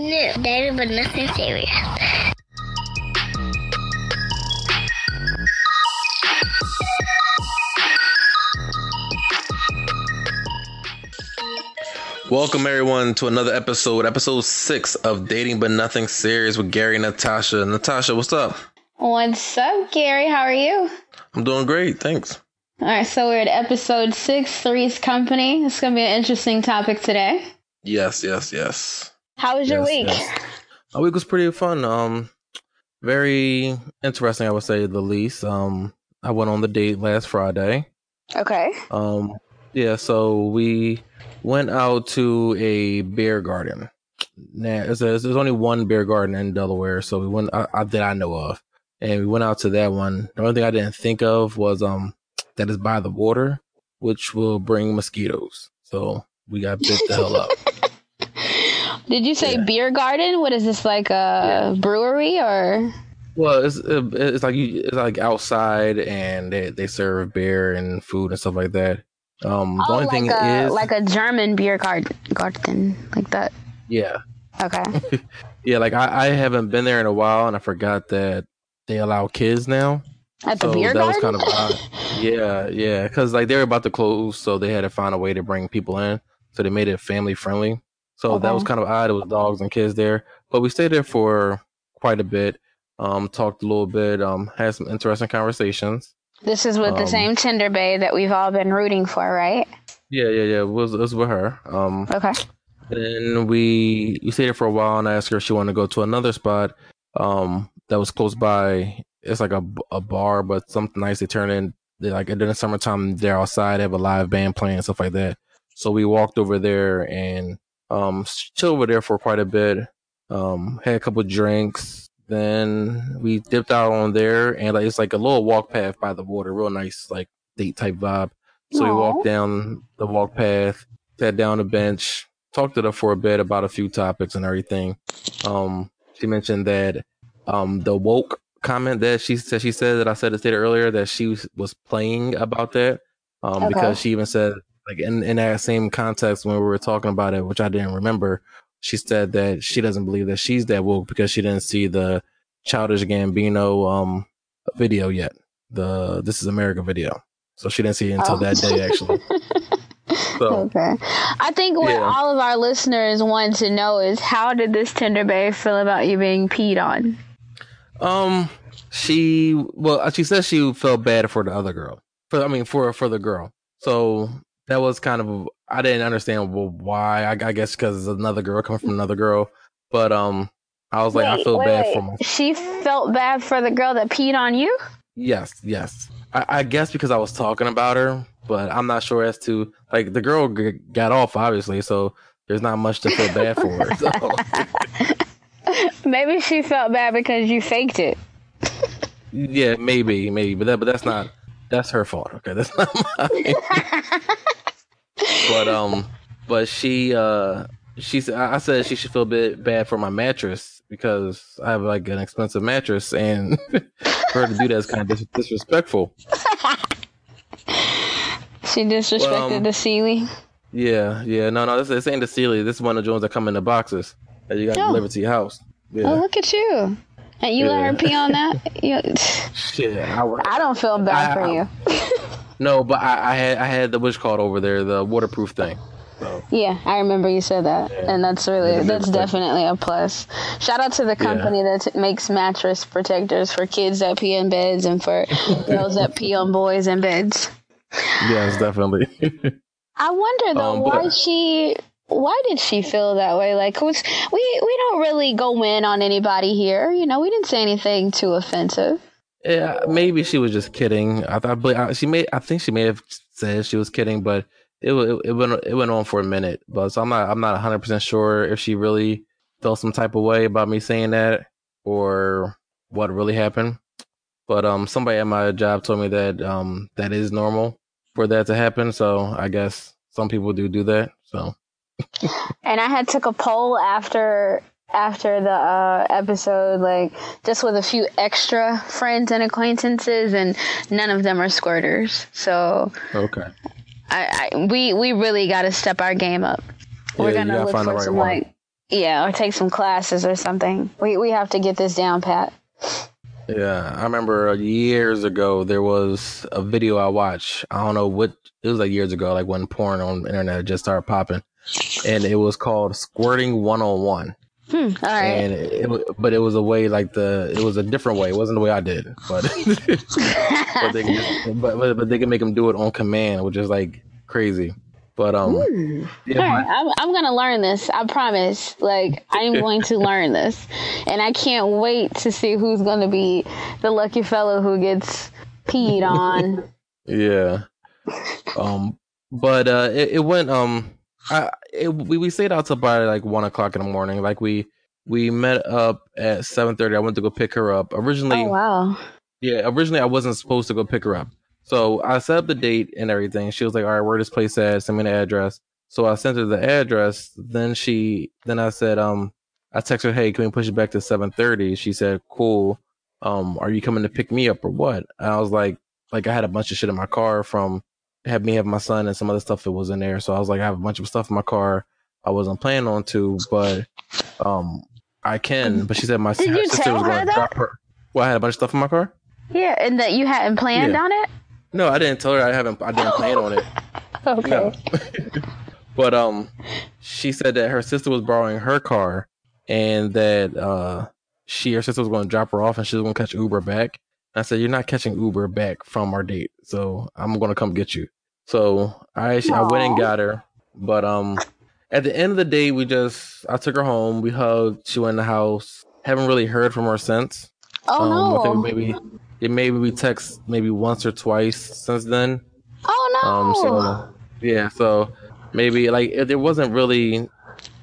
No, dating but nothing serious. Welcome everyone to another episode, episode six of Dating But Nothing Serious with Gary and Natasha. Natasha, what's up? What's up, Gary? How are you? I'm doing great, thanks. All right, so we're at episode six, Three's Company. It's going to be an interesting topic today. Yes, yes, yes. How was your Yes, week? yes. My week was pretty fun. Um, very interesting, I would say the least. Um, I went on the date last Friday. Okay. Um, yeah, so we went out to a beer garden. Now, there's, there's only one beer garden in Delaware, so we went I, I, that I know of, and we went out to that one. The only thing I didn't think of was um that is by the water, which will bring mosquitoes. So we got bit the hell up. Did you say Yeah. beer garden? What is this, like a brewery or? Well, it's it's like you, it's like outside, and they they serve beer and food and stuff like that. Um, the oh, only like thing a, is, like a German beer garden, garden, like that. yeah, Okay. yeah, like I, I haven't been there in a while, and I forgot that they allow kids now. At the so beer that garden? was kind of odd. Yeah, yeah, because like they were about to close, so they had to find a way to bring people in. So they made it family friendly. So that was kind of odd. It was dogs and kids there, but we stayed there for quite a bit. Um, talked a little bit. Um, had some interesting conversations. This is with the Um, same Tinder babe that we've all been rooting for, right? Yeah, yeah, yeah. It was it was with her. Um, Okay. then we we stayed there for a while and I asked her if she wanted to go to another spot. Um, that was close by. It's like a, a bar, but something nice. They turn in. They like in the summertime. They're outside. They have a live band playing and stuff like that. So we walked over there and um chilled over there for quite a bit. Um, had a couple drinks. Then we dipped out on there and like it's like a little walk path by the water, real nice like date type vibe. So we walked down the walk path, sat down a bench, talked to her for a bit about a few topics and everything. Um, she mentioned that um the woke comment that she said she said that I said it stated earlier that she was, was playing about that. Um, Okay. because she even said like in, in that same context when we were talking about it, which I didn't remember, she said that she doesn't believe that she's that woke because she didn't see the childish Gambino um video yet. The This is America video. So she didn't see it until Oh. that day actually. So Okay. I think what Yeah. all of our listeners want to know is how did this Tinder babe feel about you being peed on? Um, she well, she said she felt bad for the other girl. For I mean, for for the girl. So that was kind of I didn't understand why. I, I guess because another girl coming from another girl. But um, I was like, I feel wait, bad wait. for my. She felt bad for the girl that peed on you? Yes, yes. I, I guess because I was talking about her, but I'm not sure as to like the girl g- got off obviously, so there's not much to feel bad for. So. Maybe she felt bad because you faked it. Yeah, maybe, maybe, but that, but that's not that's her fault. Okay, that's not mine. but um, but she uh, she said I said she should feel a bit bad for my mattress because I have like an expensive mattress, and for her to do that is kind of dis- disrespectful. She disrespected Well, um, the Sealy. Yeah, yeah, no, no, this, this ain't the Sealy. This is one of the Jones that come in the boxes that you got Oh. delivered to your house. Oh, look at you. And you let her pee on that? You, shit. I, I don't feel bad I- for I- you. no, but I, I had I had the what's called over there, the waterproof thing. So Yeah, I remember you said that, and that's really Yeah, that's definitely a plus. Shout out to the company that makes mattress protectors for kids that pee in beds and for girls that pee on boys in beds. yes, definitely. I wonder though Um, why but- she why did she feel that way? Like 'cause we we don't really go in on anybody here. You know, we didn't say anything too offensive. Yeah, maybe she was just kidding. I thought, but she may. I think she may have said she was kidding, but it it, it went it went on for a minute. But so I'm not I'm not 100 percent sure if she really felt some type of way about me saying that or what really happened. But um, somebody at my job told me that um that is normal for that to happen. So I guess some people do do that. So And I had took a poll after after the uh, episode, like just with a few extra friends and acquaintances, and none of them are squirters. So okay, I, I we we really got to step our game up. We're gonna look for right some one. like Yeah, or take some classes or something. We we have to get this down pat. Yeah, I remember years ago there was a video I watched. I don't know what it was like years ago, like when porn on the internet just started popping, and it was called Squirting One on One. Hmm, all right. And it, it, but it was a way like the it was a different way. It wasn't the way I did, but but they can just, but, but but they can make them do it on command, which is like crazy. But um, yeah, All right, I'm, I'm gonna learn this. I promise. Like I'm going to learn this, and I can't wait to see who's gonna be the lucky fellow who gets peed on. Yeah. Um, but uh, it, it went um, I it, we we stayed out till by like one o'clock in the morning. Like we we met up at seven thirty. I went to go pick her up. Originally, oh wow. yeah, originally I wasn't supposed to go pick her up. So I set up the date and everything. She was like, "All right, where this place at? Send me the address." So I sent her the address. Then she, then I said, um, I text her, "Hey, can we push it back to 7:30?" She said, "Cool. Um, are you coming to pick me up or what?" And I was like, like I had a bunch of shit in my car from had me have my son and some other stuff that was in there. So I was like, I have a bunch of stuff in my car. I wasn't planning on to, but um, I can. But she said my Did her sister was going to drop her. Well, I had a bunch of stuff in my car. Yeah, and that you hadn't planned Yeah. on it. No, I didn't tell her. I haven't. I didn't plan on it. Okay. But um, she said that her sister was borrowing her car, and that uh, she her sister was going to drop her off, and she was going to catch Uber back. I said, "You're not catching Uber back from our date, so I'm to come get you." So I I went and got her, but um, at the end of the day, we just I took her home. We hugged. She went in the house. Haven't really heard from her since. Oh um, I no. think maybe it maybe we text maybe once or twice since then. oh no. Um, so yeah, so maybe like there wasn't really,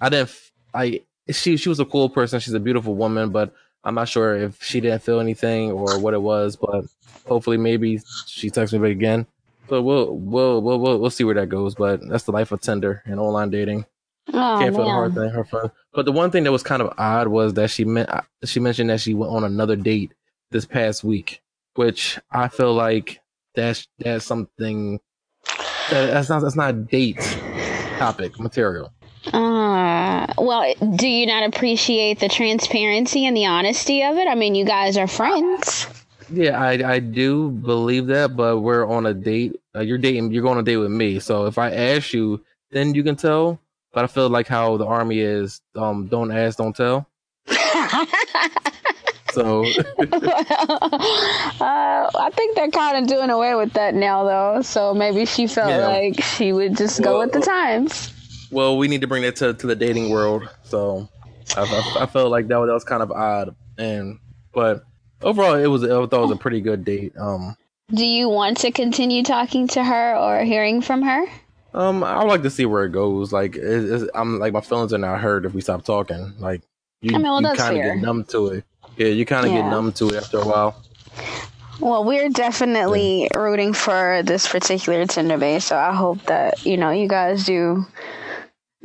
I didn't I she she was a cool person. She's a beautiful woman, but I'm not sure if she didn't feel anything or what it was. But hopefully, maybe she texts me back again. So we'll we'll we'll we'll, we'll see where that goes. But that's the life of Tinder and online dating. oh, Can't feel the hard thing. Her friend. But the one thing that was kind of odd was that she meant uh, she mentioned that she went on another date this past week, which I feel like that's that's something that, that's not that's not date topic material. Uh, well, do you not appreciate the transparency and the honesty of it? I mean, you guys are friends. Yeah, I I do believe that, but we're on a date. Uh, you're dating. You're going on a date with me. So if I ask you, then you can tell. But I feel like how the army is. Um, don't ask, don't tell. So uh, I think they're kind of doing away with that now, though. So maybe she felt Yeah. like she would just go with the times. Well, we need to bring that to to the dating world. So I, I, I felt like that was, that was kind of odd, and but overall, it was I thought it was a pretty good date. Um, Do you want to continue talking to her or hearing from her? um, I would like to see where it goes. Like, it, it's, I'm like my feelings are not hurt if we stop talking. Like, you, I mean, well, you kind of get numb to it. Yeah, you kind of Yeah. get numb to it after a while. Well, we're definitely rooting for this particular Tinder base, so I hope that you know you guys do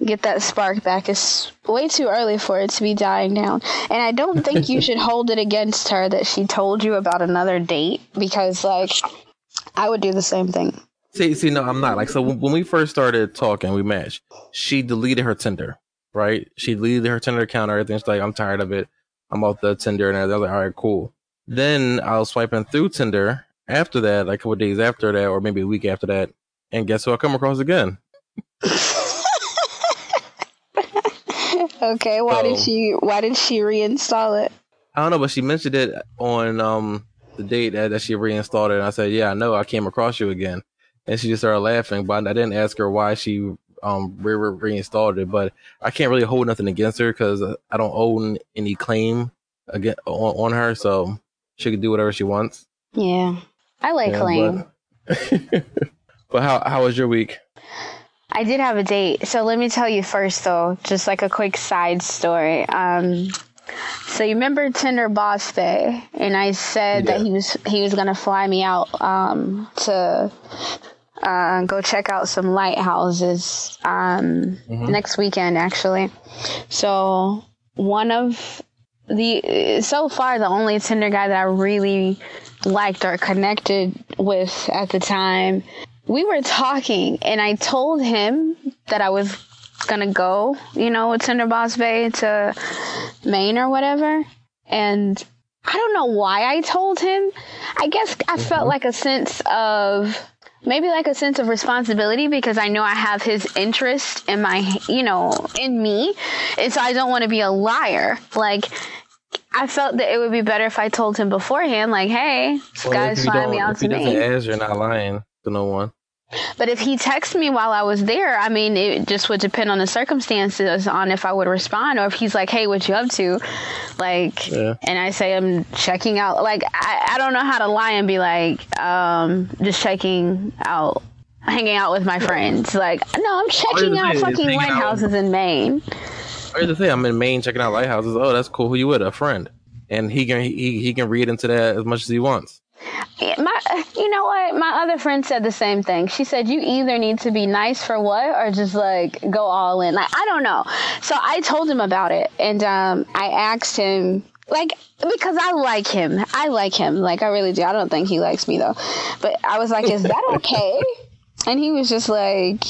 get that spark back. It's way too early for it to be dying down, and I don't think you should hold it against her that she told you about another date because, like, I would do the same thing. See, see, no, I'm not. Like, so when, we first started talking, we matched. She deleted her Tinder, right? She deleted her Tinder account and everything. She's like, I'm tired of it. I'm off the Tinder. And I was like, all right, cool. Then I was swiping through Tinder after that, like a couple days after that, or maybe a week after that. And guess who I come across again? Okay, why did she? Why did she reinstall it? I don't know, but she mentioned it on um the date that, that she reinstalled it. And I said, yeah, I know. I came across you again. And she just started laughing, but I didn't ask her why she um re- re- reinstalled it. But I can't really hold nothing against her because I don't own any claim again on, on her, so she can do whatever she wants. Yeah, I like Yeah, claim. But, but how how was your week? I did have a date. So let me tell you first, though, just like a quick side story. Um, so you remember Tinder Boss Day, and I said that he was he was gonna fly me out um, to uh, go check out some lighthouses um, next weekend, actually. So one of the so far the only Tinder guy that I really liked or connected with at the time we were talking and I told him that I was gonna go, you know, with Tinder Boss Bay to Maine or whatever. And I don't know why I told him. I guess I felt mm-hmm. like a sense of maybe like a sense of responsibility because I know I have his interest in my, you know, in me. And so I don't want to be a liar. Like, I felt that it would be better if I told him beforehand, like, hey, this Well, guy's flying me out if he to doesn't ask, you're not lying to no one. But if he texted me while I was there, I mean, it just would depend on the circumstances on if I would respond or if he's like, hey, what you up to? Like, Yeah. and I say I'm checking out. Like, I, I don't know how to lie and be like, um, just checking out, hanging out with my friends. Like, no, I'm checking out is fucking hanging out- lighthouses in Maine. I heard to say I'm in Maine checking out lighthouses. Oh, that's cool. Who you with? A friend. And he can he, he can read into that as much as he wants. My, you know what? My other friend said the same thing. She said you either need to be nice for what, or just like go all in. Like I don't know. So I told him about it, and um, I asked him like because I like him. I like him. Like I really do. I don't think he likes me though. But I was like, is that okay? and he was just like.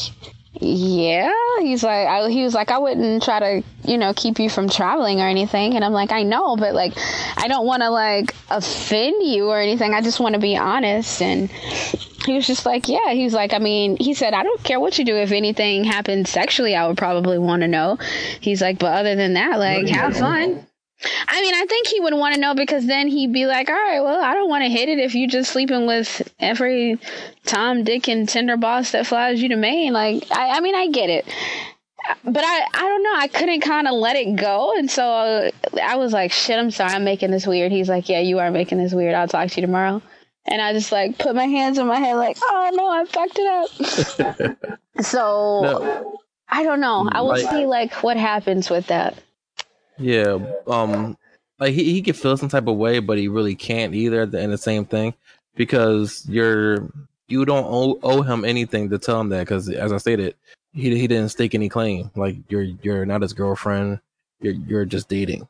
Yeah, he's like, I, he was like, I wouldn't try to, you know, keep you from traveling or anything. And I'm like, I know, but like, I don't want to like offend you or anything. I just want to be honest. And he was just like, yeah, he was like, I mean, he said, I don't care what you do. If anything happens sexually, I would probably want to know. He's like, but other than that, like, have fun. I mean, I think he would want to know because then he'd be like, all right, well, I don't want to hit it if you're just sleeping with every Tom, Dick, and Tinder boss that flies you to Maine. Like, I, I mean, I get it. But I, I don't know. I couldn't kind of let it go. And so uh, I was like, shit, I'm sorry. I'm making this weird. He's like, yeah, you are making this weird. I'll talk to you tomorrow. And I just like put my hands on my head, like, oh no, I fucked it up. so No. I don't know. I will Like- see like what happens with that. Yeah. Um like he, he could feel some type of way, but he really can't either at the end the same thing. Because you're you don't owe, owe him anything to tell him that because as I stated, he he didn't stake any claim. Like you're you're not his girlfriend. You're you're just dating.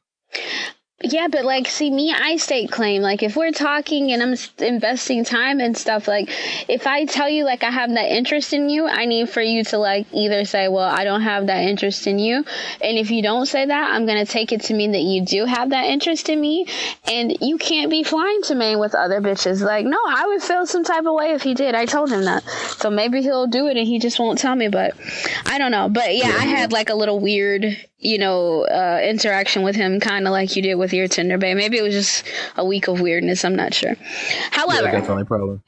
Yeah, but like, see, me, I state claim. Like, if we're talking and I'm investing time and stuff, like, if I tell you, like, I have that interest in you, I need for you to, like, either say, well, I don't have that interest in you. And if you don't say that, I'm going to take it to mean that you do have that interest in me. And you can't be flying to Maine with other bitches. Like, no, I would feel some type of way if he did. I told him that. So maybe he'll do it and he just won't tell me, but I don't know. But yeah, I had, like, a little weird, you know, uh, interaction with him, kind of like you did with your Tinder babe. Maybe it was just a week of weirdness. I'm not sure. However, Yeah, that's only problem.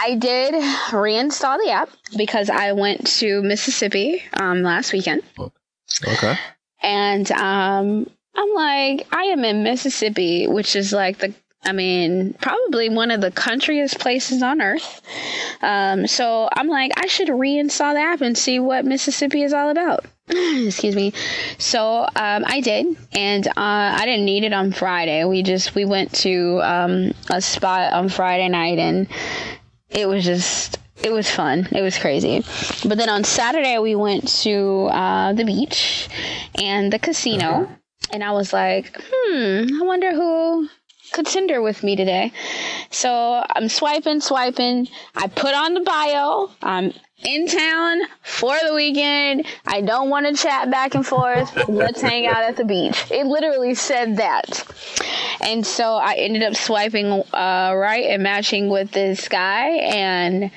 I did reinstall the app because I went to Mississippi um, last weekend, Okay. and um, I'm like, I am in Mississippi, which is like the I mean, probably one of the countryest places on earth. Um, so I'm like, I should reinstall the app and see what Mississippi is all about. Excuse me. So um, I did, and uh, I didn't need it on Friday. We just we went to um, a spot on Friday night, and it was just it was fun. It was crazy. But then on Saturday we went to uh, the beach and the casino, and I was like, hmm, I wonder who could Tinder with me today. So I'm swiping, swiping. I put on the bio. I'm in town for the weekend. I don't want to chat back and forth. Let's hang out at the beach. It literally said that. And so I ended up swiping uh, right and matching with this guy. And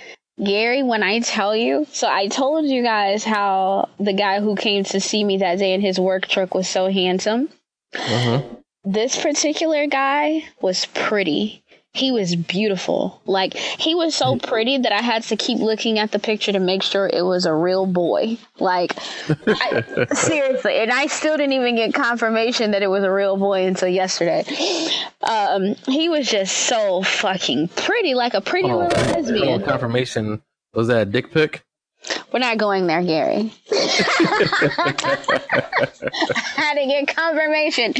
Gary, when I tell you, so I told you guys how the guy who came to see me that day in his work truck was so handsome Mm-hmm. This particular guy was pretty. He was beautiful. Like he was so pretty that I had to keep looking at the picture to make sure it was a real boy. Like I, seriously, and I still didn't even get confirmation that it was a real boy until yesterday. Um, he was just so fucking pretty, like a pretty Oh, little lesbian. confirmation. Was that a dick pic? We're not going there, Gary. had to get confirmation,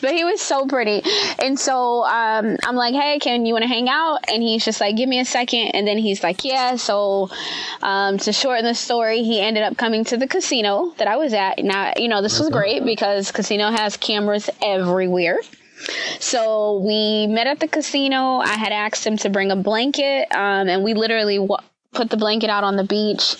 but he was so pretty, and so um, I'm like, "Hey, can you want to hang out?" And he's just like, "Give me a second. and then he's like, "Yeah." So um, to shorten the story, he ended up coming to the casino that I was at. Now, you know, this was great because casino has cameras everywhere. So we met at the casino. I had asked him to bring a blanket, um, and we literally wa- put the blanket out on the beach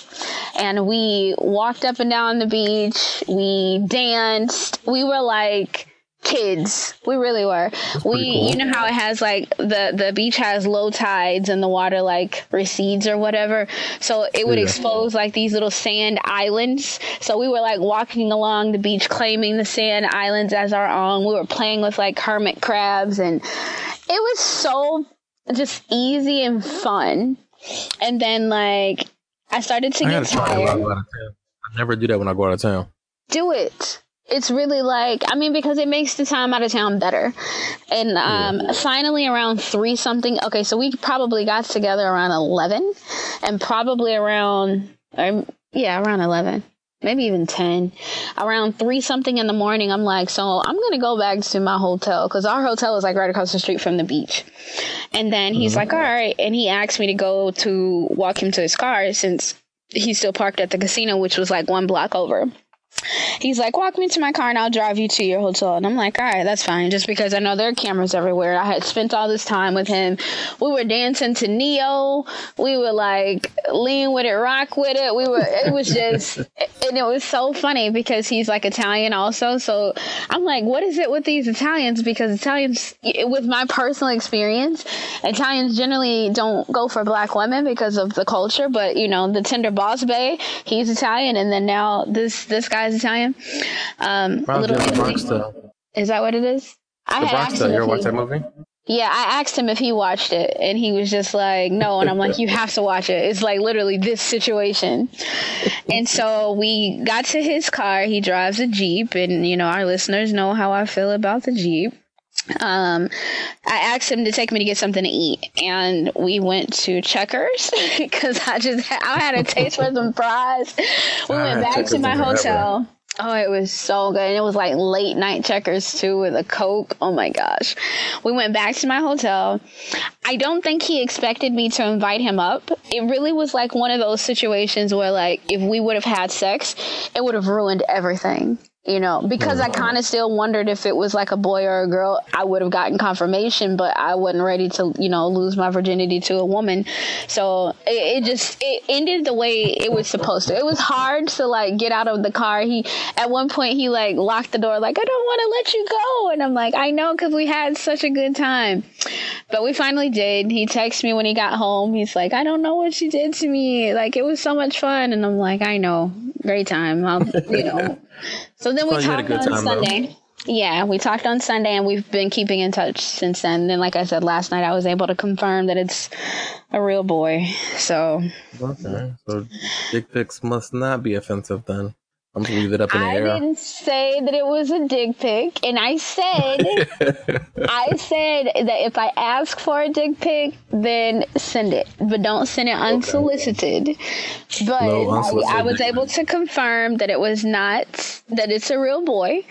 and we walked up and down the beach. We danced. We were like kids. We really were. We, cool. you know how it has like the the beach has low tides and the water like recedes or whatever. So it would Yeah. expose like these little sand islands. So we were like walking along the beach, claiming the sand islands as our own. We were playing with like hermit crabs, and it was so just easy and fun. And then like I started to I get gotta try it when I tired go out of town. I never do that when I go out of town. do it. It's really like I mean because it makes the time out of town better. And um finally around 3 something. Okay, so we probably got together around 11 and probably around um, yeah, around 11. Maybe even 10. Around 3 something in the morning I'm like, "So, I'm going to go back to my hotel cuz our hotel is like right across the street from the beach." And then he's mm-hmm. like, "All right." And he asked me to go to walk him to his car since he's still parked at the casino which was like one block over. He's like, walk me to my car and I'll drive you to your hotel. And I'm like, all right, that's fine. Just because I know there are cameras everywhere. I had spent all this time with him. We were dancing to Neo. We were like, lean with it, rock with it. We were, it was just, and it was so funny because he's like Italian also. So I'm like, what is it with these Italians? Because Italians, with my personal experience, Italians generally don't go for black women because of the culture. But, you know, the tender boss bay, he's Italian. And then now this, this guy's Italian. Um, Probably Little Italy. Is that what it is? I The had Bronx Tale. You ever watch that movie? yeah, I asked him if he watched it, and he was just like, "No." And I'm like, "You have to watch it. It's like literally this situation." And so we got to his car. He drives a jeep, and you know our listeners know how I feel about the jeep. Um, I asked him to take me to get something to eat, and we went to Checkers because I just I had a taste for some fries. We went back to my hotel. Oh, it was so good. And it was like late night checkers too with a Coke. Oh my gosh. We went back to my hotel. I don't think he expected me to invite him up. It really was like one of those situations where like if we would have had sex, it would have ruined everything. You know, because I kind of still wondered if it was like a boy or a girl, I would have gotten confirmation, but I wasn't ready to, you know, lose my virginity to a woman. So it, it just, it ended the way it was supposed to. It was hard to like get out of the car. He, at one point, he like locked the door, like, I don't want to let you go. And I'm like, I know, because we had such a good time. But we finally did. He texted me when he got home. He's like, I don't know what she did to me. Like, it was so much fun. And I'm like, I know. Great time. I'll, you know. So then we talked on time. Sunday. Yeah, we talked on Sunday and we've been keeping in touch since then. And then, like I said last night, I was able to confirm that it's a real boy. So Okay. So dick pics must not be offensive then. I'm just leave it up in the I air. didn't say that it was a dick pic. And I said, I said that if I ask for a dick pic, then send it, but don't send it unsolicited. But No I, unsolicited I was able to confirm that it was not that it's a real boy.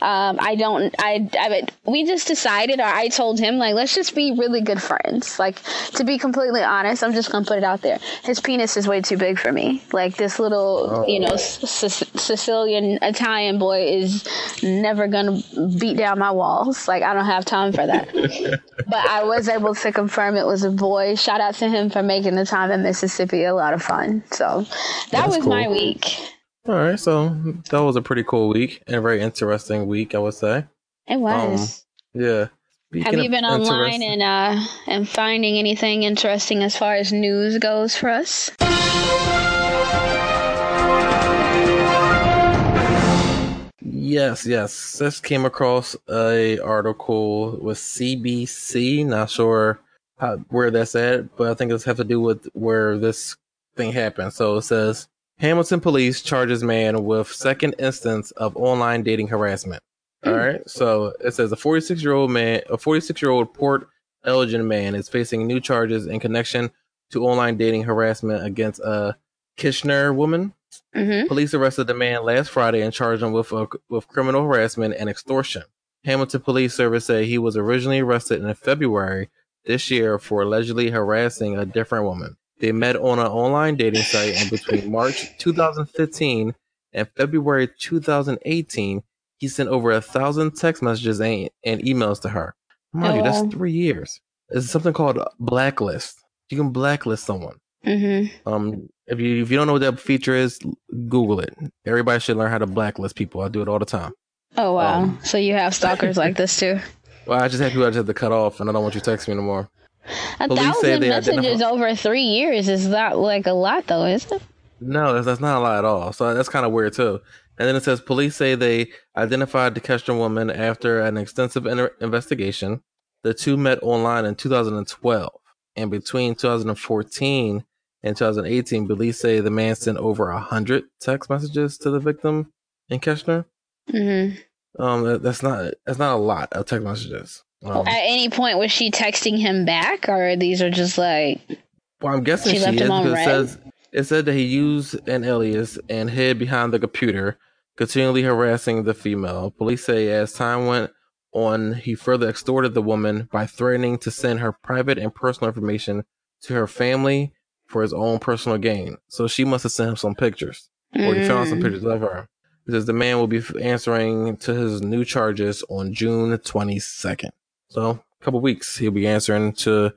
Um, I don't. I, I. We just decided, or I told him, like, let's just be really good friends. Like, to be completely honest, I'm just gonna put it out there. His penis is way too big for me. Like this little, you know, S- S- Sicilian Italian boy is never gonna beat down my walls. Like I don't have time for that. but I was able to confirm it was a boy. Shout out to him for making the time in Mississippi a lot of fun. So that That's was my week. All right, so that was a pretty cool week and a very interesting week, I would say. It was. Yeah. have you been online and uh and finding anything interesting as far as news goes for us? Yes, yes. Just came across a article with CBC. Not sure how, where that's at, but I think it's have to do with where this thing happened. So it says Hamilton police charges man with second instance of online dating harassment. Hmm. All right. So it says a 46 year old man, a 46 year old Port Elgin man is facing new charges in connection to online dating harassment against a Kitchener woman. Mm-hmm. Police arrested the man last Friday and charged him with uh, with criminal harassment and extortion. Hamilton Police Service said he was originally arrested in February this year for allegedly harassing a different woman. They met on an online dating site, and between March 2015 and February 2018, he sent over a thousand text messages and, and emails to her. Mind you, Oh. that's three years. It's something called blacklist. You can blacklist someone. Mm-hmm. Um, if you if you don't know what that feature is, Google it. Everybody should learn how to blacklist people. I do it all the time. Oh wow! Um, so you have stalkers like this too? Well, I just have people I just have to cut off, and I don't want you to text me anymore. A Police say thousand messages identify- over three years is not like a lot, though, is it? No, that's, that's not a lot at all. So that's kind of weird too. And then it says police say they identified the Kestra woman after an extensive inter- investigation. The two met online in 2012, and between 2014 and 2018, police say the man sent over a hundred text messages to the victim in Kitchener. Mm-hmm. Um, that, that's not that's not a lot of text messages. Um, At any point, was she texting him back, or these are just like, Well, I'm guessing She she, left is him on because it red? says it said that he used an alias and hid behind the computer, continually harassing the female. Police say as time went on, he further extorted the woman by threatening to send her private and personal information to her family for his own personal gain. So she must have sent him some pictures, or he found some Mm. pictures of her. Says the man will be answering to his new charges on June 22nd. So a couple weeks he'll be answering to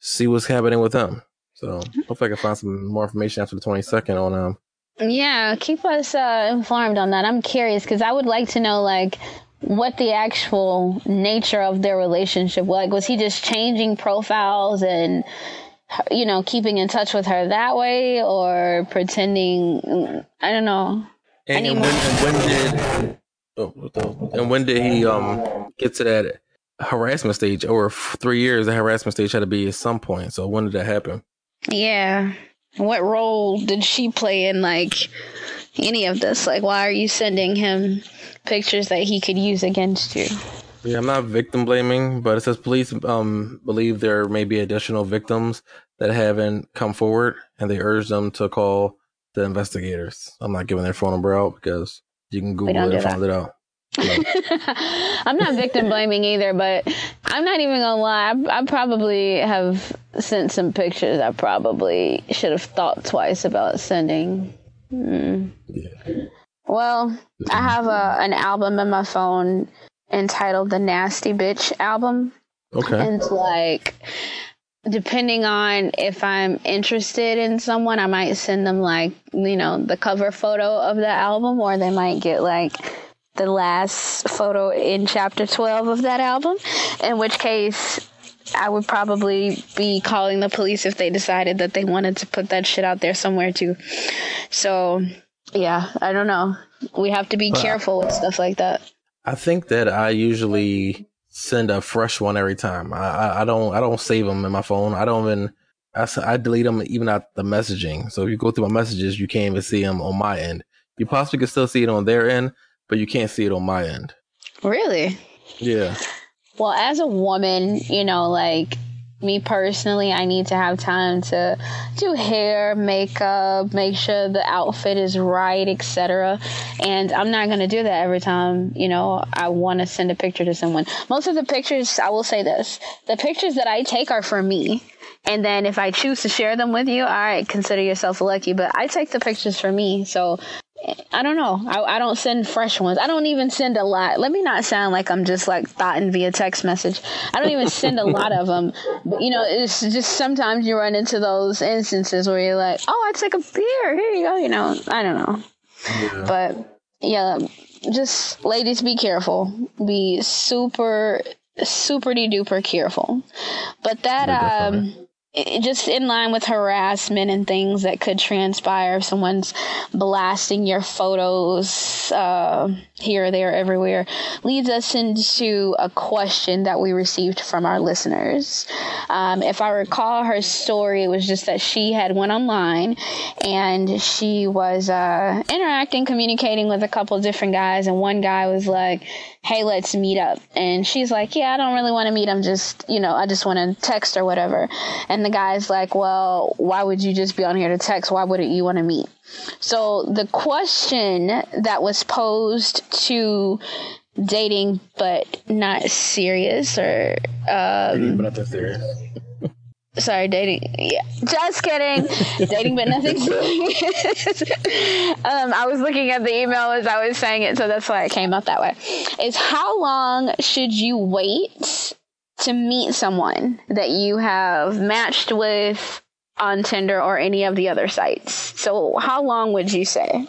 see what's happening with him. So hopefully I can find some more information after the 22nd on um Yeah, keep us uh, informed on that. I'm curious because I would like to know like what the actual nature of their relationship was. Like, was he just changing profiles and you know keeping in touch with her that way, or pretending? I don't know. and, and when, and when did oh, and when did he um get to that harassment stage? Over three years, the harassment stage had to be at some point. So when did that happen? Yeah. What role did she play in like any of this? Like, why are you sending him pictures that he could use against you? Yeah, I'm not victim blaming, but it says police um believe there may be additional victims that haven't come forward, and they urge them to call the investigators. I'm not giving their phone number out because you can Google it and find it out. I'm not victim blaming either, but I'm not even gonna lie. I, I probably have sent some pictures I probably should have thought twice about sending. Mm. Yeah. Well, I have a, an album in my phone entitled the Nasty Bitch album. Okay. And it's like, depending on if I'm interested in someone, I might send them like, you know, the cover photo of the album, or they might get like the last photo in chapter 12 of that album. In which case, I would probably be calling the police if they decided that they wanted to put that shit out there somewhere too. So, yeah, I don't know. We have to be careful with stuff like that. I think that I usually send a fresh one every time. I, I, I don't I don't save them in my phone. I don't even I, I delete them even out the messaging. So if you go through my messages, you can't even see them on my end. You possibly can still see it on their end, but you can't see it on my end. Really? Yeah. Well, as a woman, you know, like me personally, I need to have time to do hair, makeup, make sure the outfit is right, etc. And I'm not going to do that every time, you know, I want to send a picture to someone. Most of the pictures, I will say this, the pictures that I take are for me. And then if I choose to share them with you, all right, consider yourself lucky. But I take the pictures for me. So I don't know. I, I don't send fresh ones. I don't even send a lot. Let me not sound like I'm just like thoughting via text message. I don't even send a lot of them. But, you know, it's just sometimes you run into those instances where you're like, oh, I took a beer. Here you go. You know, I don't know. Yeah. But yeah, just ladies, be careful. Be super, super duper careful. But that, um, just in line with harassment and things that could transpire if someone's blasting your photos uh, here, there, everywhere, leads us into a question that we received from our listeners. Um, if I recall her story, it was just that she had went online and she was uh, interacting, communicating with a couple different guys, and one guy was like, "Hey, let's meet up," and she's like, "Yeah, I don't really want to meet. I'm just, you know, I just want to text or whatever." And the guy's like, "Well, why would you just be on here to text? Why wouldn't you want to meet?" So the question that was posed to dating but not serious or um but not. Sorry dating yeah just kidding dating but nothing serious um i was looking at the email as i was saying it so that's why it came up that way is how long should you wait to meet someone that you have matched with on Tinder or any of the other sites. So, how long would you say?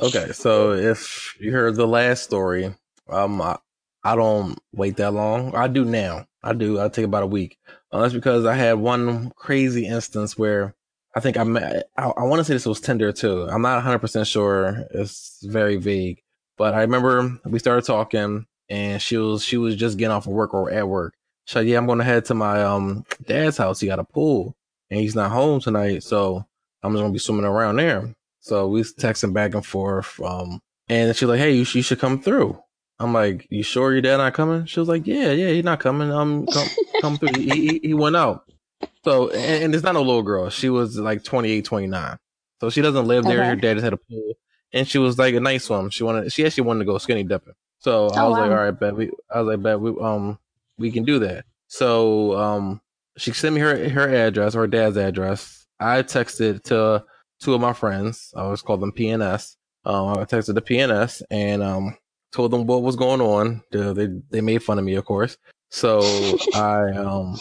Okay, so if you heard the last story, um, I, I don't wait that long. I do now. I do. I take about a week. Uh, that's because I had one crazy instance where I think I met. I, I want to say this was Tinder too. I'm not 100 percent sure. It's very vague, but I remember we started talking, and she was she was just getting off of work or at work. She's like, "Yeah, I'm going to head to my um dad's house. He got a pool, and he's not home tonight, so I'm just gonna be swimming around there." So we was texting back and forth. Um, and she's like, "Hey, you, you should come through." I'm like, "You sure your dad not coming?" She was like, "Yeah, yeah, he's not coming. Um, come, come through. He, he, he went out." So, and, and it's not a little girl. She was like 28, 29. So she doesn't live there. Okay. Her dad just had a pool, and she was like a nice one. She wanted. She actually wanted to go skinny dipping. So I Oh, was like, "All right, bet we." I was like, "Bet we um we can do that." So um she sent me her her address, her dad's address. I texted to two of my friends. I always call them PNS. Um, I texted the PNS and um told them what was going on. They they, made fun of me, of course. So I um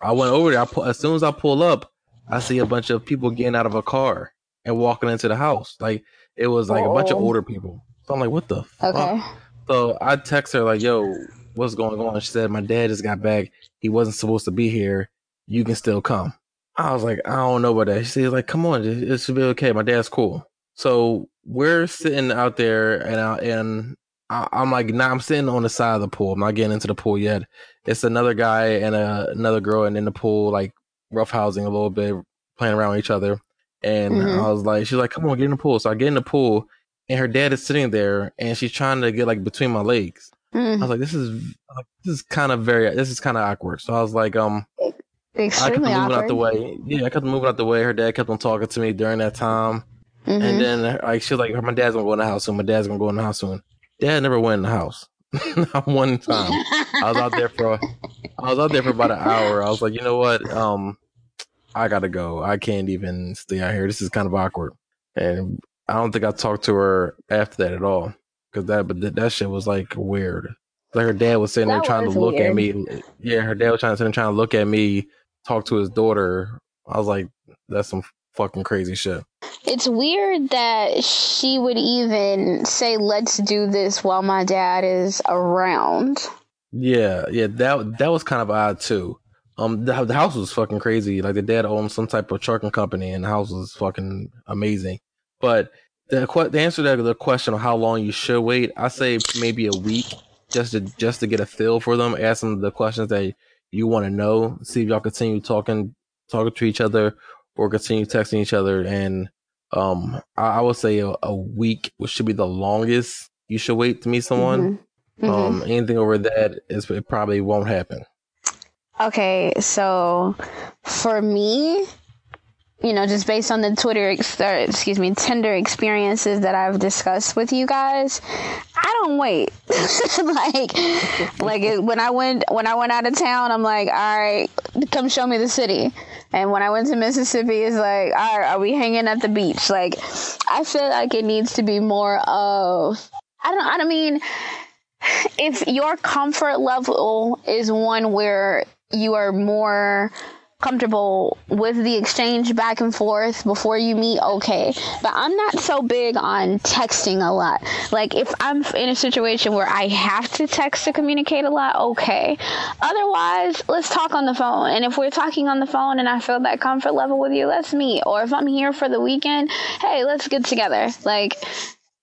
I went over there. I pull, as soon as I pull up, I see a bunch of people getting out of a car and walking into the house. Like it was like a bunch of Oh. older people. So I'm like, what the fuck? Okay. So I text her like, "Yo, what's going on?" She said, "My dad just got back. He wasn't supposed to be here. You can still come." I was like, "I don't know about that." She said, "Like, come on, it, it should be okay. My dad's cool." So we're sitting out there, and I, and I, I'm like, "Nah, I'm sitting on the side of the pool. I'm not getting into the pool yet." It's another guy and a, another girl, and in the pool, like roughhousing a little bit, playing around with each other. And Mhm. I was like, "She's like, come on, get in the pool." So I get in the pool, and her dad is sitting there, and she's trying to get like between my legs. I Mm, was like, this is like, this is kind of very this is kind of awkward. So I was like, um, I kept moving awkward. out the way. Yeah, I kept moving out the way. Her dad kept on talking to me during that time, Mhm. and then like she was like, my dad's gonna go in the house soon. My dad's gonna go in the house soon. Dad never went in the house. Not one time. I was out there for I was out there for about an hour. I was like, you know what? Um, I gotta go. I can't even stay out here. This is kind of awkward. And I don't think I talked to her after that at all. Cause that, but that, that shit was like weird. Like her dad was sitting there trying to look at me. Yeah, her dad was trying to sit there trying to look at me, talk to his daughter. I was like, that's some fucking crazy shit. It's weird that she would even say, "Let's do this" while my dad is around. Yeah, yeah, that that was kind of odd too. Um, the, the house was fucking crazy. Like the dad owned some type of trucking company, and the house was fucking amazing. But the the answer to the question of how long you should wait, I say maybe a week, just to just to get a feel for them. Ask them the questions that you want to know. See if y'all continue talking talking to each other or continue texting each other. And um, I, I would say a, a week which should be the longest you should wait to meet someone. Mhm. Mhm. Um, anything over that is it probably won't happen. Okay, so for me, you know, just based on the Twitter, ex- or, excuse me, Tinder experiences that I've discussed with you guys, I don't wait. like, like it, when I went when I went out of town, I'm like, all right, come show me the city. And when I went to Mississippi, it's like, all right, are we hanging at the beach? Like, I feel like it needs to be more of, I don't, I don't mean, if your comfort level is one where you are more comfortable with the exchange back and forth before you meet okay. But i'm not so big on texting a lot. Like if i'm in a situation where i have to text to communicate a lot okay. Otherwise let's talk on the phone. And if we're talking on the phone and i feel that comfort level with you let's meet or if i'm here for the weekend hey let's get together. Like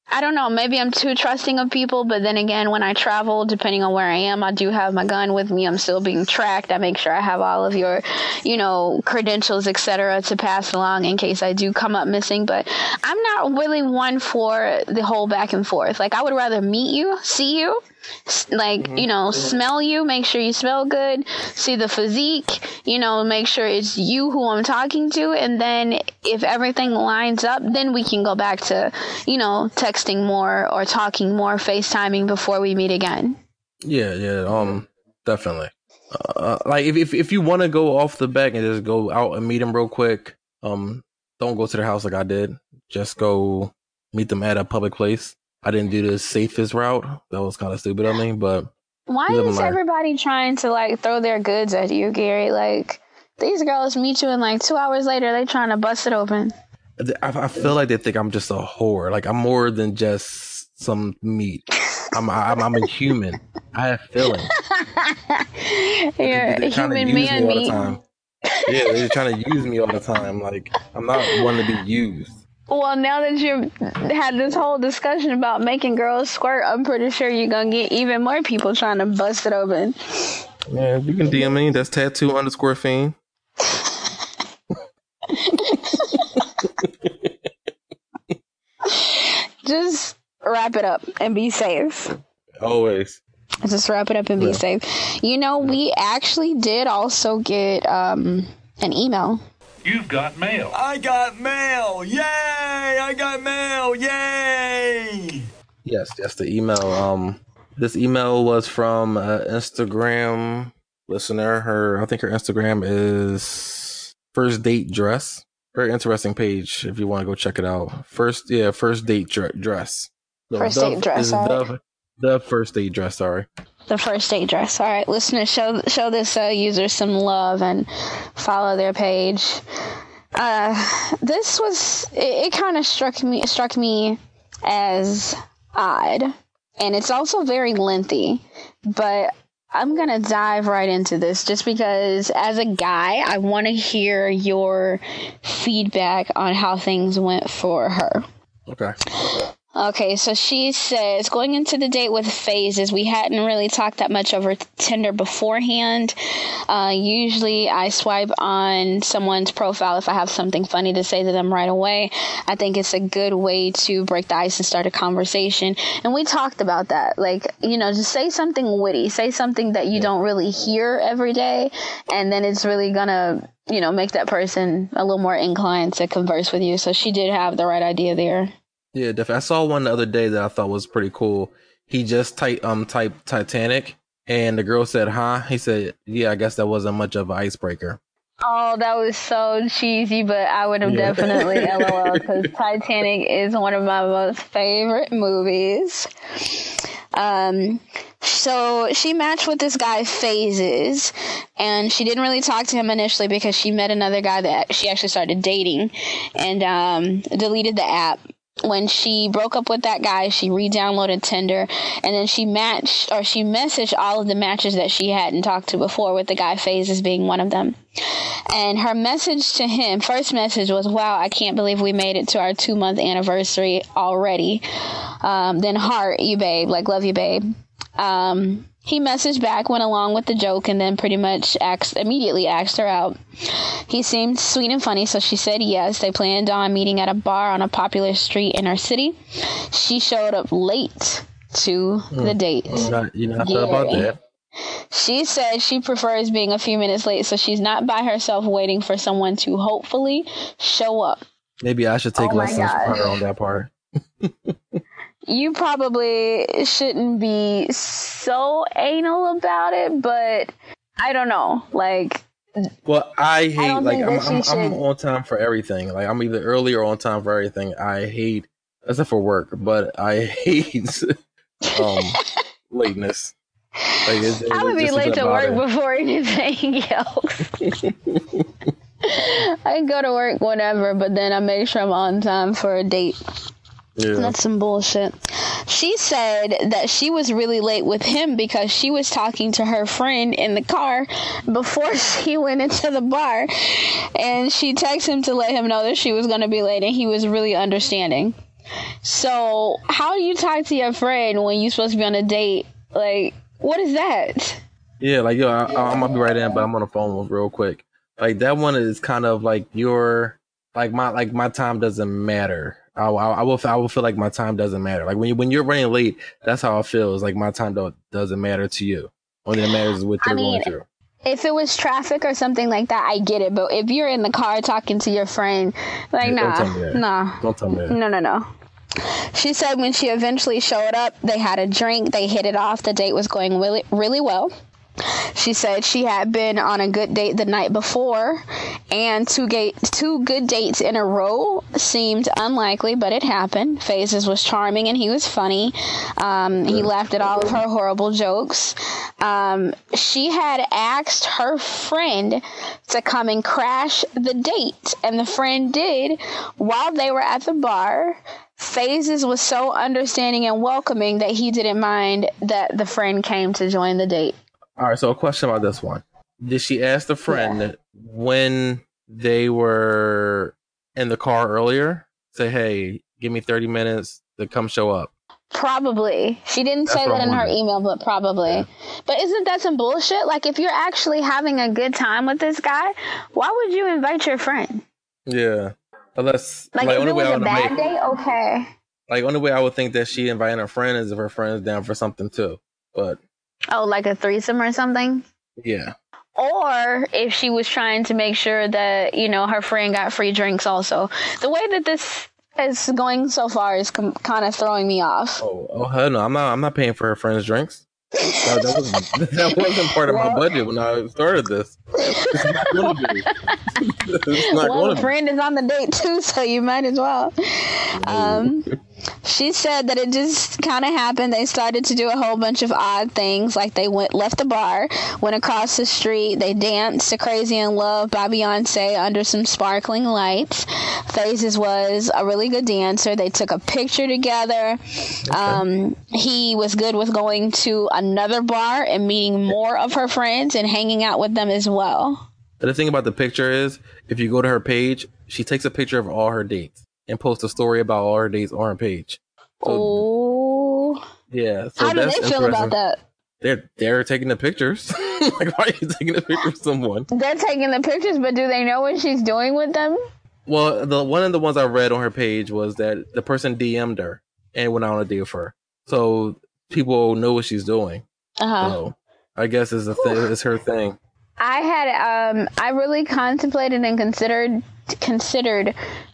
I don't know. Maybe I'm too trusting of people, but then again, when I travel, depending on where I am, I do have my gun with me. I'm still being tracked. I make sure I have all of your, you know, credentials, etc., to pass along in case I do come up missing. But I'm not really one for the whole back and forth. Like I would rather meet you, see you, like you know, smell you, make sure you smell good, see the physique, you know, make sure it's you who I'm talking to, and then if everything lines up, then we can go back to, you know, texting more or talking more, FaceTiming before we meet again. Yeah, yeah, um, definitely. Uh, like if if, if you want to go off the back and just go out and meet them real quick, um, don't go to their house like I did. Just go meet them at a public place. I didn't do the safest route. That was kind of stupid of me, but Why is everybody trying to like throw their goods at you, Gary? Like These girls meet you and like two hours later they trying to bust it open. I, I feel like they think I'm just a whore. Like I'm more than just some meat. I'm I'm, I'm a human. I have feelings. You're a trying to human man me meat. Yeah, they're trying to use me all the time. Like I'm not one to be used. Well, now that you've had this whole discussion about making girls squirt, I'm pretty sure you're gonna get even more people trying to bust it open. Yeah, you can DM me. That's tattoo underscore fiend. Just wrap it up and be safe. Always. Just wrap it up and be Yeah. safe. You know, we actually did also get um, an email. You've got mail. I got mail! Yay! I got mail! Yay! Yes, yes. The email. Um, this email was from uh, Instagram listener. Her, I think her Instagram is first date dress. Very interesting page. If you want to go check it out. First, yeah, first date dr- dress. No, First the- date dress, is alright. The, the first date dress. Sorry. The first date dress. All right, listeners, show show this uh, user some love and follow their page. Uh, this was it, it kind of struck me struck me as odd, and it's also very lengthy. But I'm gonna dive right into this just because, as a guy, I want to hear your feedback on how things went for her. Okay. Okay, so she says going into the date with phases, we hadn't really talked that much over Tinder beforehand. Uh, usually, I swipe on someone's profile if I have something funny to say to them right away. I think it's a good way to break the ice and start a conversation. And we talked about that. Like, you know, just say something witty, say something that you don't really hear every day, and then it's really gonna, you know, make that person a little more inclined to converse with you. So she did have the right idea there. Yeah, definitely. I saw one the other day that I thought was pretty cool. He just typed um typed Titanic, and the girl said, "Huh?" He said, "Yeah, I guess that wasn't much of an icebreaker." Oh, that was so cheesy, but I would have Yeah. definitely LOL because Titanic is one of my most favorite movies. Um, so she matched with this guy Phases, and she didn't really talk to him initially because she met another guy that she actually started dating, and um, deleted the app. When she broke up with that guy, she re-downloaded Tinder, and then she matched or she messaged all of the matches that she hadn't talked to before, with the guy Phases being one of them. And her message to him, first message was, "Wow, I can't believe we made it to our two month anniversary already." Um, then heart, you babe, like love you, babe. Um, he messaged back, went along with the joke, and then pretty much immediately asked her out. He seemed sweet and funny, so she said yes. They planned on meeting at a bar on a popular street in her city. She showed up late to hmm. the date. You not, not thought about that? She said she prefers being a few minutes late, so she's not by herself waiting for someone to hopefully show up. Maybe I should take Oh lessons from God. her on that part. You probably shouldn't be so anal about it, but I don't know. Like, Well, I hate don't like I'm, I'm, I'm on time for everything. Like I'm either early or on time for everything. I hate except for work, but I hate um lateness. Like, I would be late to work before anything else. I can go to work whenever, but then I make sure I'm on time for a date. Yeah. That's some bullshit. She said that she was really late with him because she was talking to her friend in the car before she went into the bar. And she texted him to let him know that she was going to be late, and he was really understanding. So, how do you talk to your friend when you're supposed to be on a date? Like, what is that? Yeah, like yo, I, I'm gonna be right in, but I'm on the phone real quick. Like that one is kind of like your, like my, like my time doesn't matter. I, I, I will, I will feel like my time doesn't matter. Like when you, when you're running late, that's how I feel. It's like my time don't doesn't matter to you. Only that matters is what you're mean, going through. If it was traffic or something like that, I get it. But if you're in the car talking to your friend, like, Yeah, don't nah, that. nah. Don't tell me that. No, no, no. She said when she eventually showed up, they had a drink, they hit it off. The date was going really, really well. She said she had been on a good date the night before, and two, gate, two good dates in a row seemed unlikely, but it happened. Phases was charming and he was funny. Um, he laughed at all of her horrible jokes. Um, she had asked her friend to come and crash the date, and the friend did while they were at the bar. Phases was so understanding and welcoming that he didn't mind that the friend came to join the date. All right, so a question about this one. Did she ask the friend yeah. when they were in the car earlier? Say, hey, give me 30 minutes to come show up. Probably. She didn't That's say that in her email, but probably. Yeah. But isn't that some bullshit? Like, if you're actually having a good time with this guy, why would you invite your friend? Yeah. Unless, like, like if it was a bad make, day, okay. Like, only way I would think that she inviting her friend is if her friend's down for something too. But Oh, like a threesome or something? Yeah. Or if she was trying to make sure that, you know, her friend got free drinks also. The way that this is going so far is com- kind of throwing me off. Oh, oh hell no. I'm not I'm not paying for her friend's drinks. that, that, wasn't, that wasn't part of well, my budget when I started this. It's not going to be. it's not well, friend is on the date too, so you might as well. Um, she said that it just kind of happened. They started to do a whole bunch of odd things, like they went left the bar, went across the street, they danced to "Crazy in Love" by Beyonce under some sparkling lights. Phases was a really good dancer. They took a picture together. Okay. Um, he was good with going to another bar and meeting more of her friends and hanging out with them as well. The thing about the picture is, if you go to her page, she takes a picture of all her dates and post a story about our days on her page. So, oh, yeah. So How do they feel about that? They're they're taking the pictures. like, why are you taking a picture of someone? They're taking the pictures, but do they know what she's doing with them? Well, the one of the ones I read on her page was that the person DM'd her and went out on a date with her, so people know what she's doing. Uh-huh. So I guess it's a thing. It's her thing. I had um I really contemplated and considered considered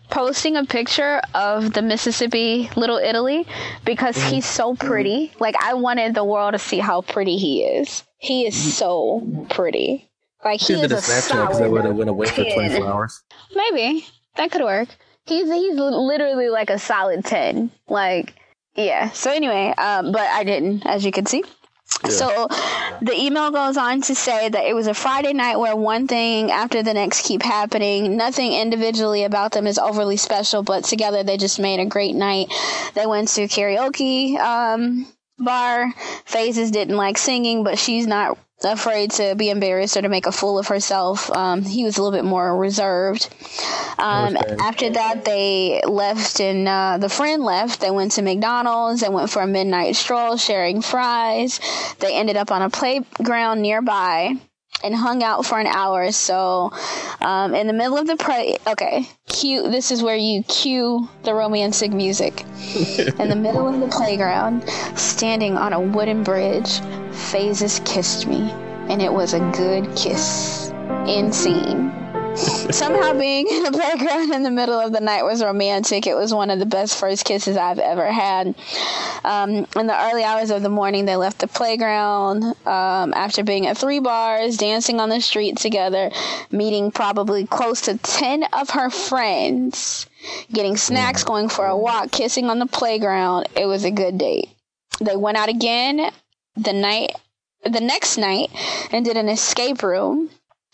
posting a picture of the Mississippi Little Italy because mm-hmm. he's so pretty. Like I wanted the world to see how pretty he is. He is mm-hmm. so pretty. Like he is a Snapchat solid. would have went away for twenty four hours. Maybe that could work. He's he's literally like a solid ten. Like yeah. So anyway, um, but I didn't, as you can see. So the email goes on to say that it was a Friday night where one thing after the next keep happening. Nothing individually about them is overly special, but together they just made a great night. They went to karaoke um, bar. Phases didn't like singing, but she's not afraid to be embarrassed or to make a fool of herself. Um, he was a little bit more reserved. Um, after that, they left, and uh, the friend left. They went to McDonald's. They went for a midnight stroll, sharing fries. They ended up on a playground nearby and hung out for an hour. So, um, in the middle of the play, okay, cue. This is where you cue the romantic music. in the middle of the playground, standing on a wooden bridge, Phases kissed me, and it was a good kiss. In scene. Somehow being in the playground in the middle of the night was romantic. It was one of the best first kisses I've ever had. Um, in the early hours of the morning, they left the playground um, after being at three bars, dancing on the street together, meeting probably close to 10 of her friends, getting snacks, going for a walk, kissing on the playground. It was a good date. They went out again the night the next night and did an escape room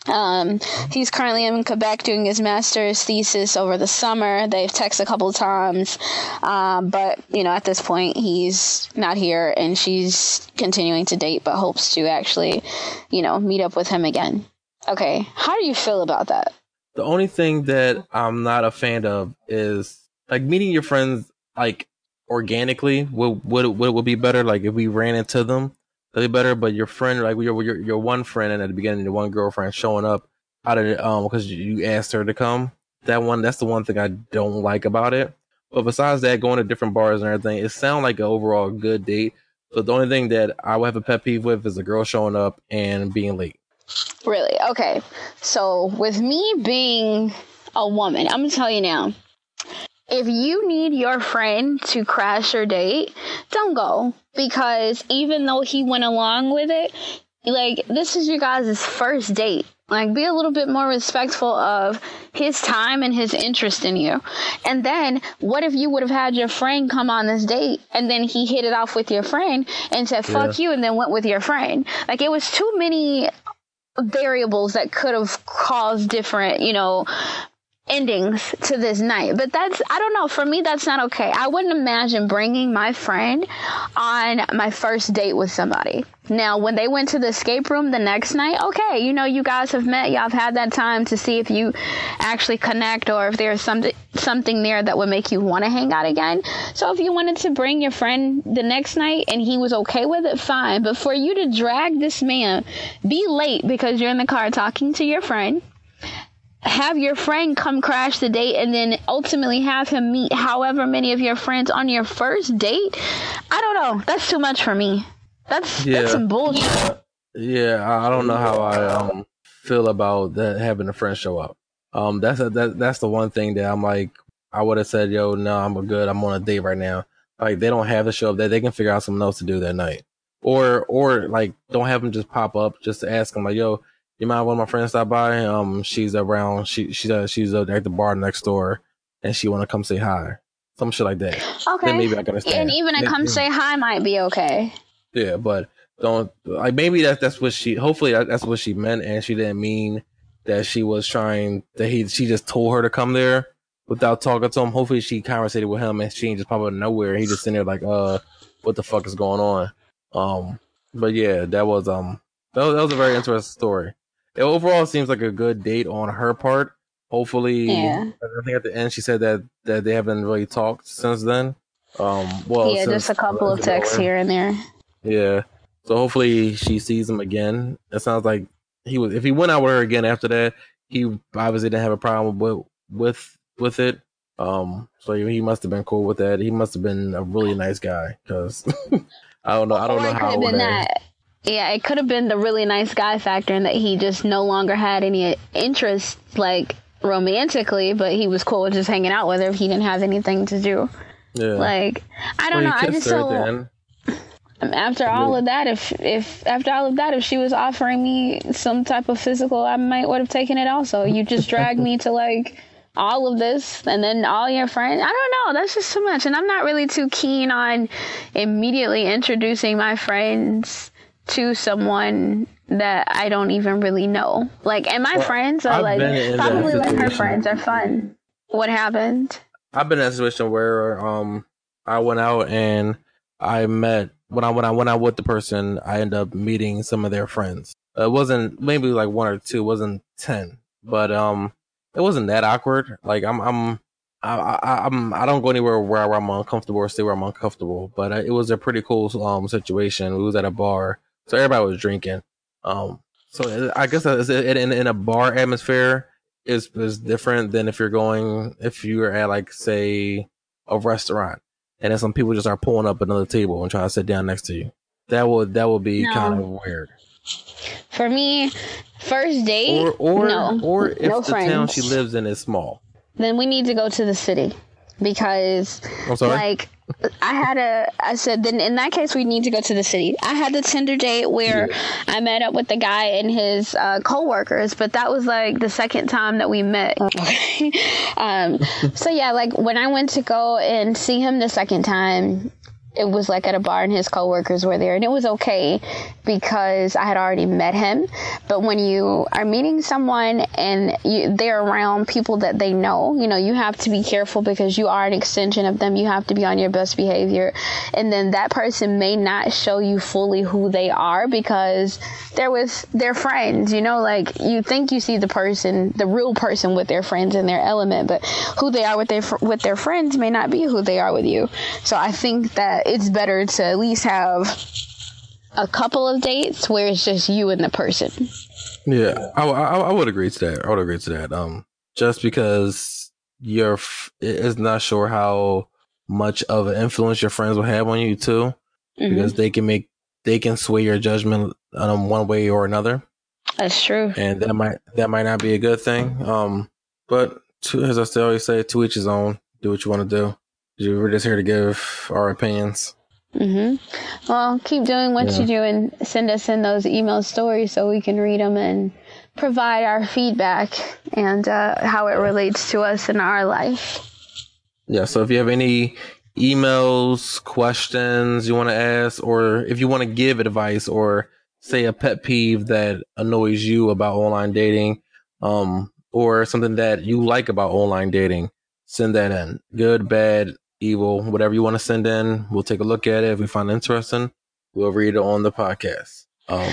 um, he's currently in Quebec doing his master's thesis over the summer. They've texted a couple of times, um, but you know, at this point, he's not here, and she's continuing to date, but hopes to actually, you know, meet up with him again. Okay, how do you feel about that? The only thing that I'm not a fan of is like meeting your friends like organically. Would would would, would be better like if we ran into them be better. But your friend, like your your your one friend, and at the beginning, your one girlfriend showing up out of um because you asked her to come. That one, that's the one thing I don't like about it. But besides that, going to different bars and everything, it sounds like an overall good date. So the only thing that I would have a pet peeve with is a girl showing up and being late. Really? Okay. So with me being a woman, I'm gonna tell you now if you need your friend to crash your date, don't go. Because even though he went along with it, like this is you guys' first date. Like be a little bit more respectful of his time and his interest in you. And then what if you would have had your friend come on this date and then he hit it off with your friend and said fuck you and then went with your friend. Like it was too many variables that could have caused different, you know, endings to this night. But that's, I don't know, for me, that's not okay. I wouldn't imagine bringing my friend on my first date with somebody. Now, when they went to the escape room the next night, okay, you know, you guys have met, y'all have had that time to see if you actually connect or if there's something, something there that would make you want to hang out again. So if you wanted to bring your friend the next night and he was okay with it, fine. But for you to drag this man, be late because you're in the car talking to your friend, have your friend come crash the date and then ultimately have him meet however many of your friends on your first date i don't know that's too much for me that's Yeah. that's some bullshit Yeah, I don't know how I um feel about that having a friend show up. Um, that's a, that that's the one thing that I'm like, I would have said, yo, no, I'm a good. I'm on a date right now. Like they don't have to show up. That they can figure out something else to do that night, or or like don't have them just pop up. Just to ask them like, yo, you mind one of my friends stop by? Um, she's around. She she's uh, she's uh, at the bar next door, and she want to come say hi. Some shit like that. okay Then maybe I can understand. and even a come say hi might be okay Yeah, but don't like maybe that's that's what she. Hopefully that, that's what she meant, and she didn't mean that she was trying that he. She just told her to come there without talking to him. Hopefully she conversated with him, and she ain't just pop out of nowhere. He just sitting there like, uh, what the fuck is going on? Um, but yeah, that was um that was, that was a very interesting story. It overall seems like a good date on her part. Hopefully, Yeah. I think at the end she said that that they haven't really talked since then. Um, well, yeah just a couple of texts here and there Yeah. So hopefully she sees him again. It sounds like he was if he went out with her again after that, he obviously didn't have a problem with with with it. Um so he must have been cool with that. He must have been a really nice guy cuz I don't know. I don't or know it could how have been that yeah it could have been the really nice guy factor and that he just no longer had any interest like romantically but he was cool with just hanging out with her if he didn't have anything to do Yeah. like i don't Well, know i just her at the don't end. after all of that if if after all of that if she was offering me some type of physical i might would have taken it also you just dragged me to like all of this and then all your friends i don't know that's just too much and i'm not really too keen on immediately introducing my friends to someone that i don't even really know like and my Well, friends are I've like been in that probably like her friends are fun what happened I've been in a situation where um I went out and I met when I when I went out with the person, I ended up meeting some of their friends. It wasn't maybe like one or two, it wasn't ten, but um it wasn't that awkward. Like I'm I'm I, I I'm I don't go anywhere where I'm uncomfortable or stay where I'm uncomfortable. But uh, it was a pretty cool um situation. We was at a bar, so everybody was drinking. Um, so I guess in in a bar atmosphere is is different than if you're going if you're at like say a restaurant and then some people just are pulling up another table and trying to sit down next to you. That would that would be No. kind of weird. for me first date Or or no. or if No the town she lives in is small. then we need to go to the city because I'm sorry. like I had a I said then in that case we need to go to the city. I had the Tinder date where I met up with the guy and his uh, coworkers, but that was like the second time that we met. um, so yeah, like when I went to go and see him the second time, it was like at a bar and his coworkers were there and it was okay because I had already met him. But when you are meeting someone and you, they're around people that they know, you know, you have to be careful because you are an extension of them. You have to be on your best behavior. And then that person may not show you fully who they are because they're with their friends, you know, like you think you see the person, the real person with their friends in their element, but who they are with their, with their friends may not be who they are with you. So I think that it's better to at least have a couple of dates where it's just you and the person. Yeah, I, I I would agree to that. I would agree to that. Um, just because you're f- is not sure how much of an influence your friends will have on you too, Mhm. because they can make they can sway your judgment um one way or another, That's true. and that might that might not be a good thing. Um, but to, as I still always say, to each his own. Do what you want to do. We're just here to give our opinions. Mm-hmm. Well, keep doing what Yeah. you do and send us in those email stories so we can read them and provide our feedback and uh, how it relates to us in our life. Yeah. So if you have any emails, questions you want to ask, or if you want to give advice or say a pet peeve that annoys you about online dating, um, or something that you like about online dating, send that in. Good, bad, evil, whatever you want to send in. We'll take a look at it. If we find it interesting, we'll read it on the podcast. Um,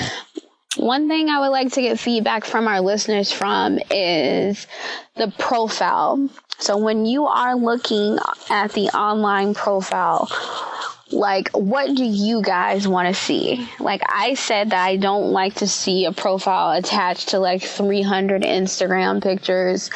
One thing I would like to get feedback from our listeners from is the profile. So when you are looking at the online profile, like what do you guys want to see? Like I said that I don't like to see a profile attached to like 300 Instagram pictures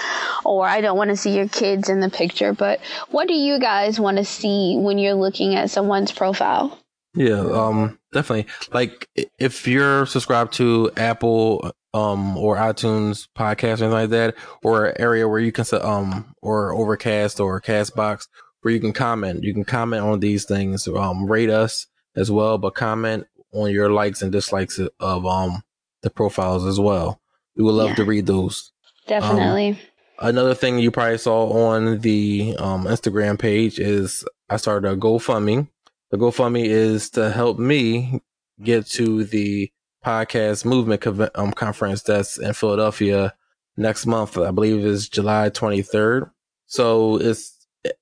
or I don't want to see your kids in the picture, but what do you guys want to see when you're looking at someone's profile? Yeah, um, definitely. Like if you're subscribed to Apple, um, or iTunes podcast or anything like that, or area where you can, um, or Overcast or Castbox, where you can comment. You can comment on these things, um, rate us as well, but comment on your likes and dislikes of um the profiles as well. We would love Yeah. to read those. Definitely. Another thing you probably saw on the um, Instagram page is I started a GoFundMe. The GoFundMe is to help me get to the podcast movement conve- um, conference that's in Philadelphia next month. I believe is July 23rd. So it's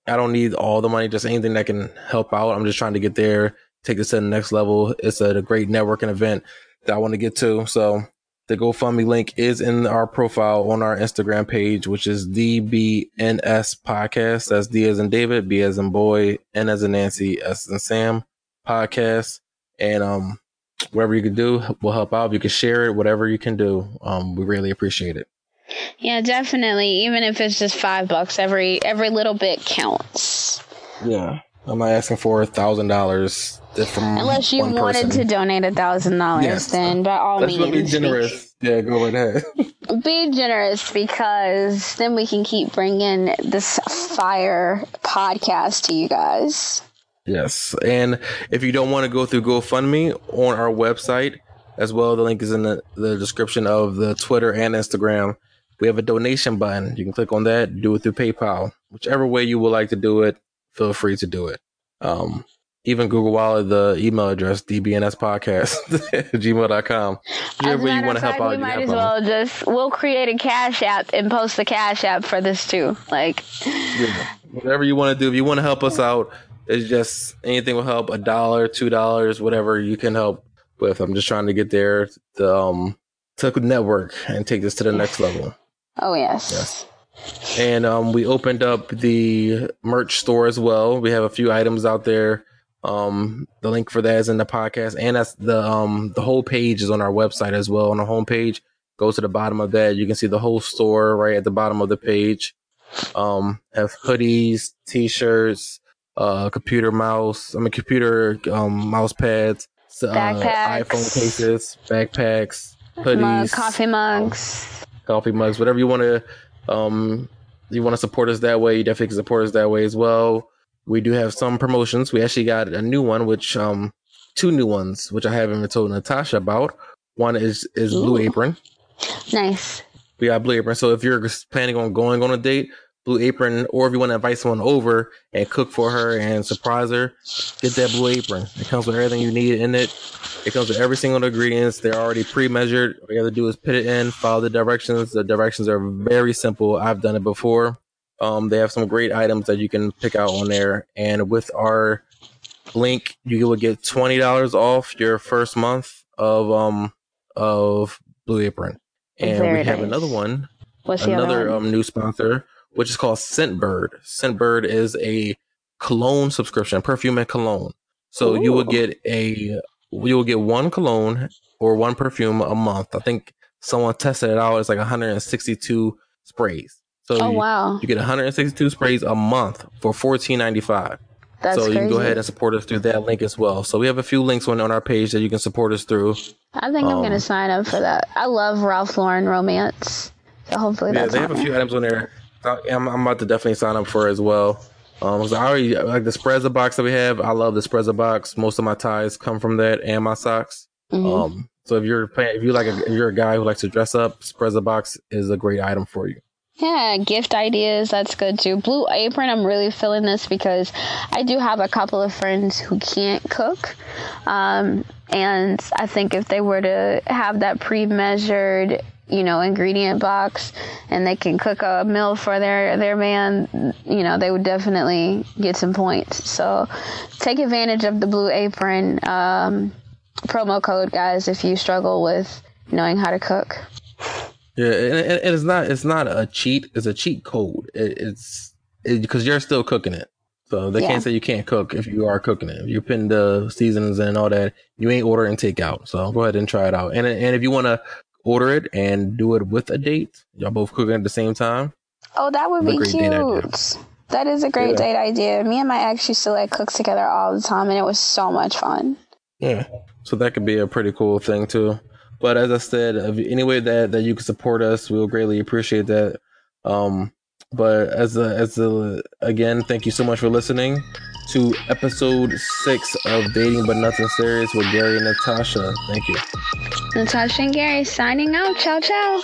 I don't need all the money, just anything that can help out. I'm just trying to get there, take this to the next level. It's a, a great networking event that I want to get to. So the GoFundMe link is in our profile on our Instagram page, which is DBNS Podcast. That's D as in David, B as in boy, N as in Nancy, S as in Sam podcast. And um, whatever you can do will help out. If you can share it, whatever you can do, um, we really appreciate it. Yeah, definitely. Even if it's just five bucks, every every little bit counts. Yeah, I'm not asking for a thousand dollars Unless you wanted person. to donate a thousand dollars, then by all Let's means, be generous. Yeah, go ahead. Be, be generous because then we can keep bringing this fire podcast to you guys. Yes. And if you don't want to go through GoFundMe on our website as well, the link is in the, the description of the Twitter and Instagram. We have a donation button. You can click on that, do it through PayPal. Whichever way you would like to do it, feel free to do it. Um, even Google Wallet, the email address, dbnspodcast gmail.com. Whichever way you want to help out, we might as well just we'll create a cash app and post the cash app for this too. Like, Yeah. Whatever you want to do. If you want to help us out, it's just anything will help. A dollar, two dollars, whatever you can help with. I'm just trying to get there to um to network and take this to the next level. Oh yes, Yes. And um we opened up the merch store as well. We have a few items out there. Um the link for that is in the podcast and that's the um the whole page is on our website as well. On the homepage, go to the bottom of that. You can see the whole store right at the bottom of the page. Um have hoodies, t-shirts, uh computer mouse, I mean computer um mouse pads, uh, Backpacks. iPhone cases, backpacks, hoodies, Mug, coffee mugs. Coffee mugs, whatever you want to, um, you want to support us that way, you definitely can support us that way as well. We do have some promotions. We actually got a new one, which, um, two new ones, which I haven't even told Natasha about. One is, is Blue Apron. Nice. We got Blue Apron. So if you're planning on going on a date, Blue Apron, or if you want to invite someone over and cook for her and surprise her, get that Blue Apron. It comes with everything you need in it. It comes with every single ingredients. They're already pre-measured. All you have to do is put it in, follow the directions. The directions are very simple. I've done it before. Um, they have some great items that you can pick out on there. And with our link, you will get twenty dollars off your first month of um of Blue Apron. And Very we have nice. another one What's the another um, new sponsor, which is called Scentbird. Scentbird is a cologne subscription, perfume and cologne. So you will get a you will get one cologne or one perfume a month. I think someone tested it out. It's like 162 sprays. So oh you, wow, you get 162 sprays a month for 14.95. that's so crazy. you can go ahead and support us through that link as well. So we have a few links on, on our page that you can support us through. I think I'm um, gonna sign up for that. I love Ralph Lauren romance, so hopefully Yeah, that's Yeah, they have a few items on there. I'm, I'm about to definitely sign up for as well. Um, so I already like the Sprezza box that we have. I love the Sprezza box. Most of my ties come from that and my socks. Mhm. Um, so if you're playing, if you like, a, if you're a guy who likes to dress up, Sprezza box is a great item for you. Yeah, gift ideas, that's good too. Blue Apron, I'm really feeling this because I do have a couple of friends who can't cook. Um, and I think if they were to have that pre measured, you know, ingredient box and they can cook a meal for their, their man, you know, they would definitely get some points. So take advantage of the Blue Apron um, promo code, guys, if you struggle with knowing how to cook. Yeah, and, it's not it's not a cheat. It's a cheat code. It, it's because you're still cooking it, so they Yeah. can't say you can't cook if you are cooking it. If you put the seasonings and all that, you ain't ordering takeout. So go ahead and try it out. And and if you want to order it and do it with a date, y'all both cooking at the same time. Oh, that would be great date idea. cute. That is a great Yeah. date idea. Me and my ex used to like cook together all the time, and it was so much fun. Yeah. So that could be a pretty cool thing too. But as I said, if any way that that you can support us, we'll greatly appreciate that. Um, but as a as a again, thank you so much for listening to episode six of Dating But Nothing Serious with Gary and Natasha. Thank you. Natasha and Gary signing out. Ciao, ciao.